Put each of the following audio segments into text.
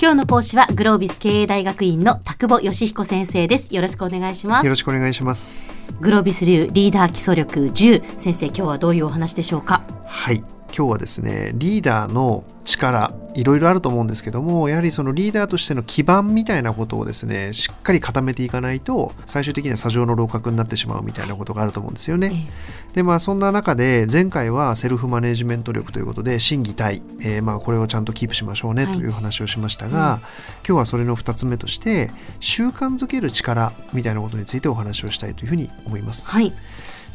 今日の講師はグロービス経営大学院の田久保義彦先生です。よろしくお願いします。よろしくお願いします。グロービス流リーダー基礎力10先生今日はどういうお話でしょうか？はい今日はですねリーダーの力いろいろあると思うんですけどもやはりそのリーダーとしての基盤みたいなことをですねしっかり固めていかないと最終的には砂上の楼閣になってしまうみたいなことがあると思うんですよね。でまあそんな中で前回はセルフマネジメント力ということで心技体、えー、まあこれをちゃんとキープしましょうねという話をしましたが、はいうん、今日はそれの2つ目として習慣づける力みたいなことについてお話をしたいというふうに思います。はい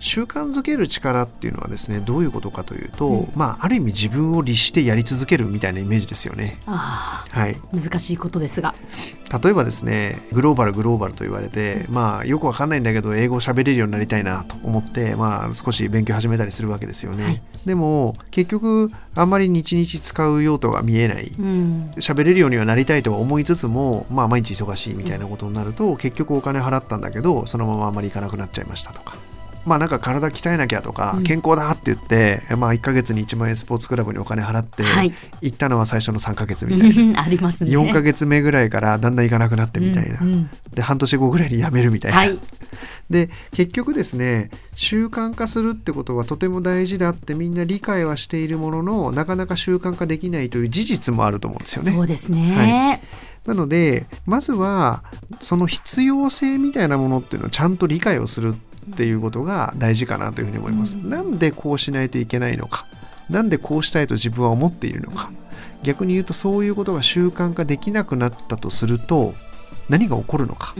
習慣づける力っていうのはですねどういうことかというと、うん、まあある意味自分を律してやり続けるみたいなイメージですよね。はい、難しいことですが。例えばですねグローバルグローバルと言われて、まあよくわかんないんだけど英語を喋れるようになりたいなと思って、まあ、少し勉強始めたりするわけですよね。はい、でも結局あんまり日々使う用途が見えない。喋、うん、れるようにはなりたいとは思いつつも、まあ、毎日忙しいみたいなことになると、うん、結局お金払ったんだけどそのままあんまり行かなくなっちゃいましたとか。まあなんか体鍛えなきゃとか健康だって言って、うん、まあ1か月に1万円スポーツクラブにお金払って、はい、行ったのは最初の3か月みたいな。ありますね。4か月目ぐらいからだんだん行かなくなってみたいな、うんうん、で半年後ぐらいに辞めるみたいな、はい、で結局ですね習慣化するってことはとても大事だってみんな理解はしているもののなかなか習慣化できないという事実もあると思うんですよね。そうですね、はい。なのでまずはその必要性みたいなものっていうのをちゃんと理解をするっていうことが大事かなというふうに思います。なんでこうしないといけないのか。なんでこうしたいと自分は思っているのか。逆に言うとそういうことが習慣化できなくなったとすると何が起こるのか、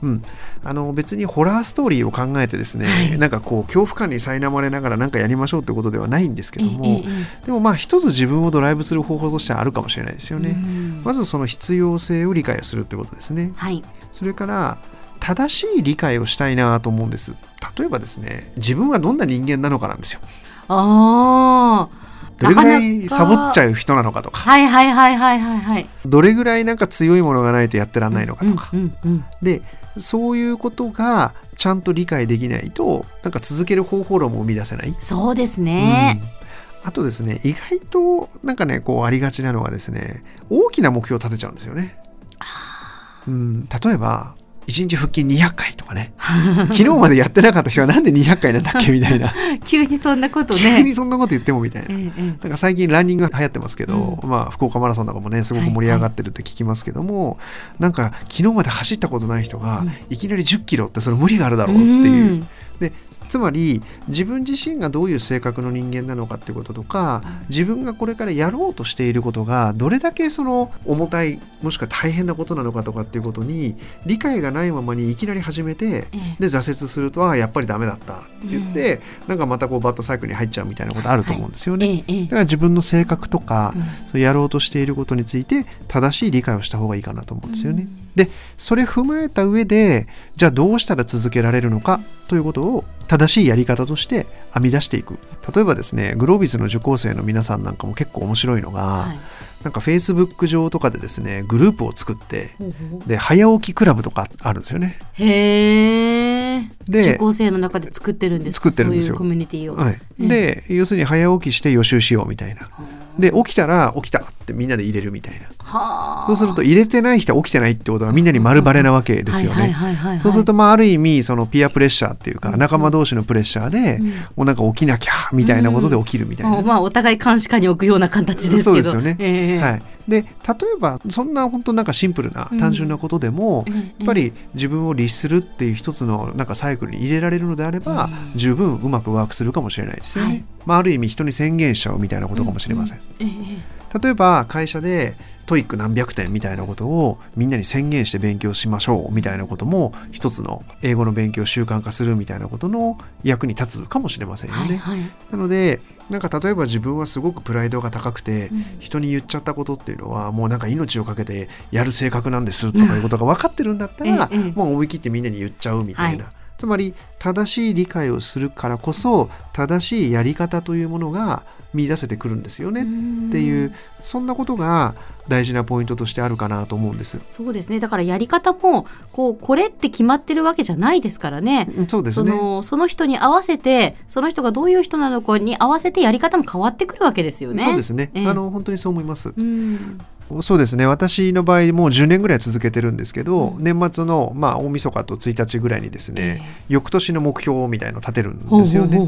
うん、あの別にホラーストーリーを考えてですね、はい、なんかこう恐怖感に苛まれながら何かやりましょうってことではないんですけども、でもまあ一つ自分をドライブする方法としてはあるかもしれないですよね。まずその必要性を理解するってことですね。はい、それから正しい理解をしたいなと思うんです。例えばですね自分はどんな人間なのかなんですよ。ああどれぐらいサボっちゃう人なのかとか。はいはいはいはいはいはい。どれぐらいなんか強いものがないとやってらんないのかとか、うんうんうん、でそういうことがちゃんと理解できないとなんか続ける方法論も生み出せない。そうですね、うん、あとですね意外となんかねこうありがちなのはですね大きな目標を立てちゃうんですよね。うん、例えば1日腹筋200回とかね。昨日までやってなかった人はなんで200回なんだっけみたいな。急にそんなことね。急にそんなこと言ってもみたいな、ええ、なんか最近ランニングが流行ってますけど、うん、まあ福岡マラソンとかもねすごく盛り上がってるって聞きますけども、はいはい、なんか昨日まで走ったことない人が、いきなり1 0キロってそれ無理があるだろうっていう。うん。でつまり自分自身がどういう性格の人間なのかっていうこととか自分がこれからやろうとしていることがどれだけその重たいもしくは大変なことなのかとかっていうことに理解がないままにいきなり始めて、で挫折するとあやっぱりダメだった。って言って、うん、なんかまたこうバットサイクルに入っちゃうみたいなことあると思うんですよね。はい、だから自分の性格とか、うん、そうやろうとしていることについて正しい理解をした方がいいかなと思うんですよね。うん。でそれ踏まえた上でじゃあどうしたら続けられるのかということを正しいやり方として編み出していく。例えばですねグロービスの受講生の皆さんなんかも結構面白いのが、はい、なんかフェイスブック上とかでですねグループを作って、で早起きクラブとかあるんですよね。へえ。で受講生の中で作ってるんです作ってるんですよ。コミュニティを。はい、で要するに早起きして予習しようみたいな。で起きたら起きたってみんなで入れるみたいな。そうすると入れてない人は起きてないってことはみんなに丸バレなわけですよね。そうするとまあある意味そのピアプレッシャーっていうか仲間同士のプレッシャーでもうなんか起きなきゃみたいなことで起きるみたいな、まあお互い監視下に置くような形ですけど。そうですよね、えー、はい。で例えばそんな本当なんかシンプルな単純なことでも、うん、やっぱり自分を律するっていう一つのなんかサイクルに入れられるのであれば、うん、十分うまくワークするかもしれないですよね。はい、まあ、ある意味人に宣言しちゃうみたいなことかもしれません。うん、例えば会社でTOEIC 何百点みたいなことをみんなに宣言して勉強しましょうみたいなことも一つの英語の勉強習慣化するみたいなことの役に立つかもしれませんよね。はいはい、なのでなんか例えば自分はすごくプライドが高くて、人に言っちゃったことっていうのはもうなんか命を懸けてやる性格なんですとかいうことが分かってるんだったら、もう思い切ってみんなに言っちゃうみたいな。はい。つまり正しい理解をするからこそ正しいやり方というものが見出せてくるんですよね。っていうそんなことが大事なポイントとしてあるかなと思うんです。そうですね。だからやり方もこうこれって決まってるわけじゃないですからね。そうですね。そのその人に合わせてその人がどういう人なのかに合わせてやり方も変わってくるわけですよね。そうですね、えー、あの本当にそう思います。うん。そうですね。私の場合もう10年ぐらい続けてるんですけど、うん、年末の、まあ、大晦日と1日ぐらいにですね、えー、翌年の目標みたいのを立てるんですよね。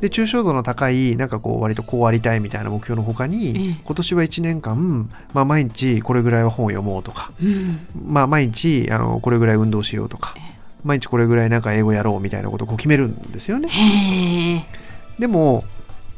で抽象度の高いなんかこう割とこうありたいみたいな目標のほかに、えー、今年は1年間、まあ、毎日これぐらいは本を読もうとか、うん、まあ、毎日あのこれぐらい運動しようとか、えー、毎日これぐらいなんか英語やろうみたいなことを決めるんですよね。でも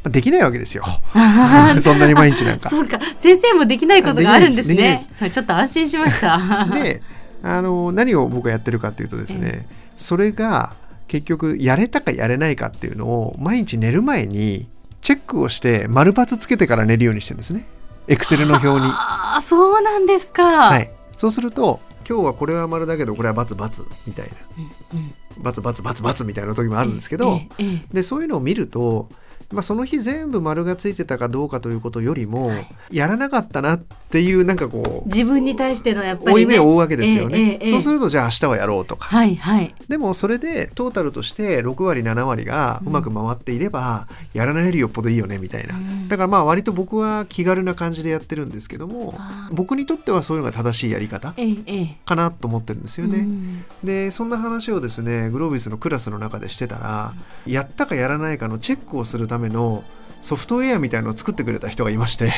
できないわけですよ。そんなに毎日なんか。そうか、先生もできないことがあるんですね。すちょっと安心しました。で、あの何を僕がやってるかっていうとですね、えそれが結局やれたかやれないかっていうのを毎日寝る前にチェックをして丸抜つけてから寝るようにしてるんですね。エクセルの表に。ああ、そうなんですか。はい。そうすると今日はこれは丸だけどこれは××みたいな。うんうんバツバツバツバツみたいな時もあるんですけど、でそういうのを見るとまあ、その日全部丸がついてたかどうかということよりも、はい、やらなかったなっていうなんかこう自分に対してのやっぱり、ね、負い目を負うわけですよね、えーえー、そうするとじゃあ明日はやろうとか、はいはい、でもそれでトータルとして6割7割がうまく回っていれば、うん、やらないよりよっぽどいいよねみたいな、うん、だからまあ割と僕は気軽な感じでやってるんですけども僕にとってはそういうのが正しいやり方かなと思ってるんですよね、うん、でそんな話をですねグロービスのクラスの中でしてたら、やったかやらないかのチェックをするためのソフトウェアみたいのを作ってくれた人がいまして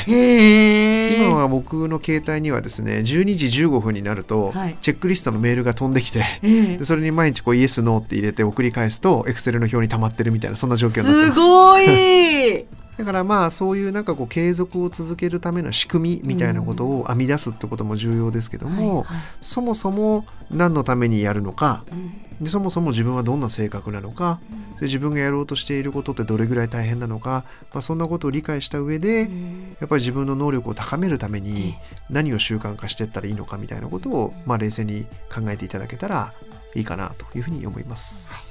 今は僕の携帯にはですね12時15分になると、チェックリストのメールが飛んできて、でそれに毎日こうイエスノーって入れて送り返すとエクセルの表に溜まってるみたいなそんな状況になってます。すごい だからまあそういうなんかこう継続を続けるための仕組みみたいなことを編み出すってことも重要ですけども、そもそも何のためにやるのか、でそもそも自分はどんな性格なのか、で自分がやろうとしていることってどれぐらい大変なのか、まあ、そんなことを理解した上で、やっぱり自分の能力を高めるために何を習慣化していったらいいのかみたいなことを、まあ、冷静に考えていただけたらいいかなというふうに思います。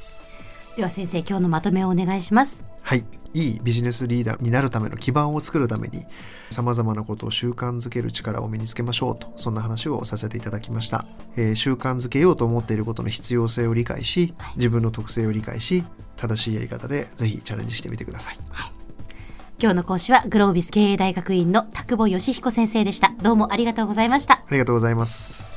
では先生今日のまとめをお願いします。はいいいビジネスリーダーになるための基盤を作るためにさまざまなことを習慣づける力を身につけましょうとそんな話をさせていただきました、えー、習慣づけようと思っていることの必要性を理解し自分の特性を理解し正しいやり方でぜひチャレンジしてみてください、はい、今日の講師はグロービス経営大学院の田久保義彦先生でした。どうもありがとうございました。ありがとうございます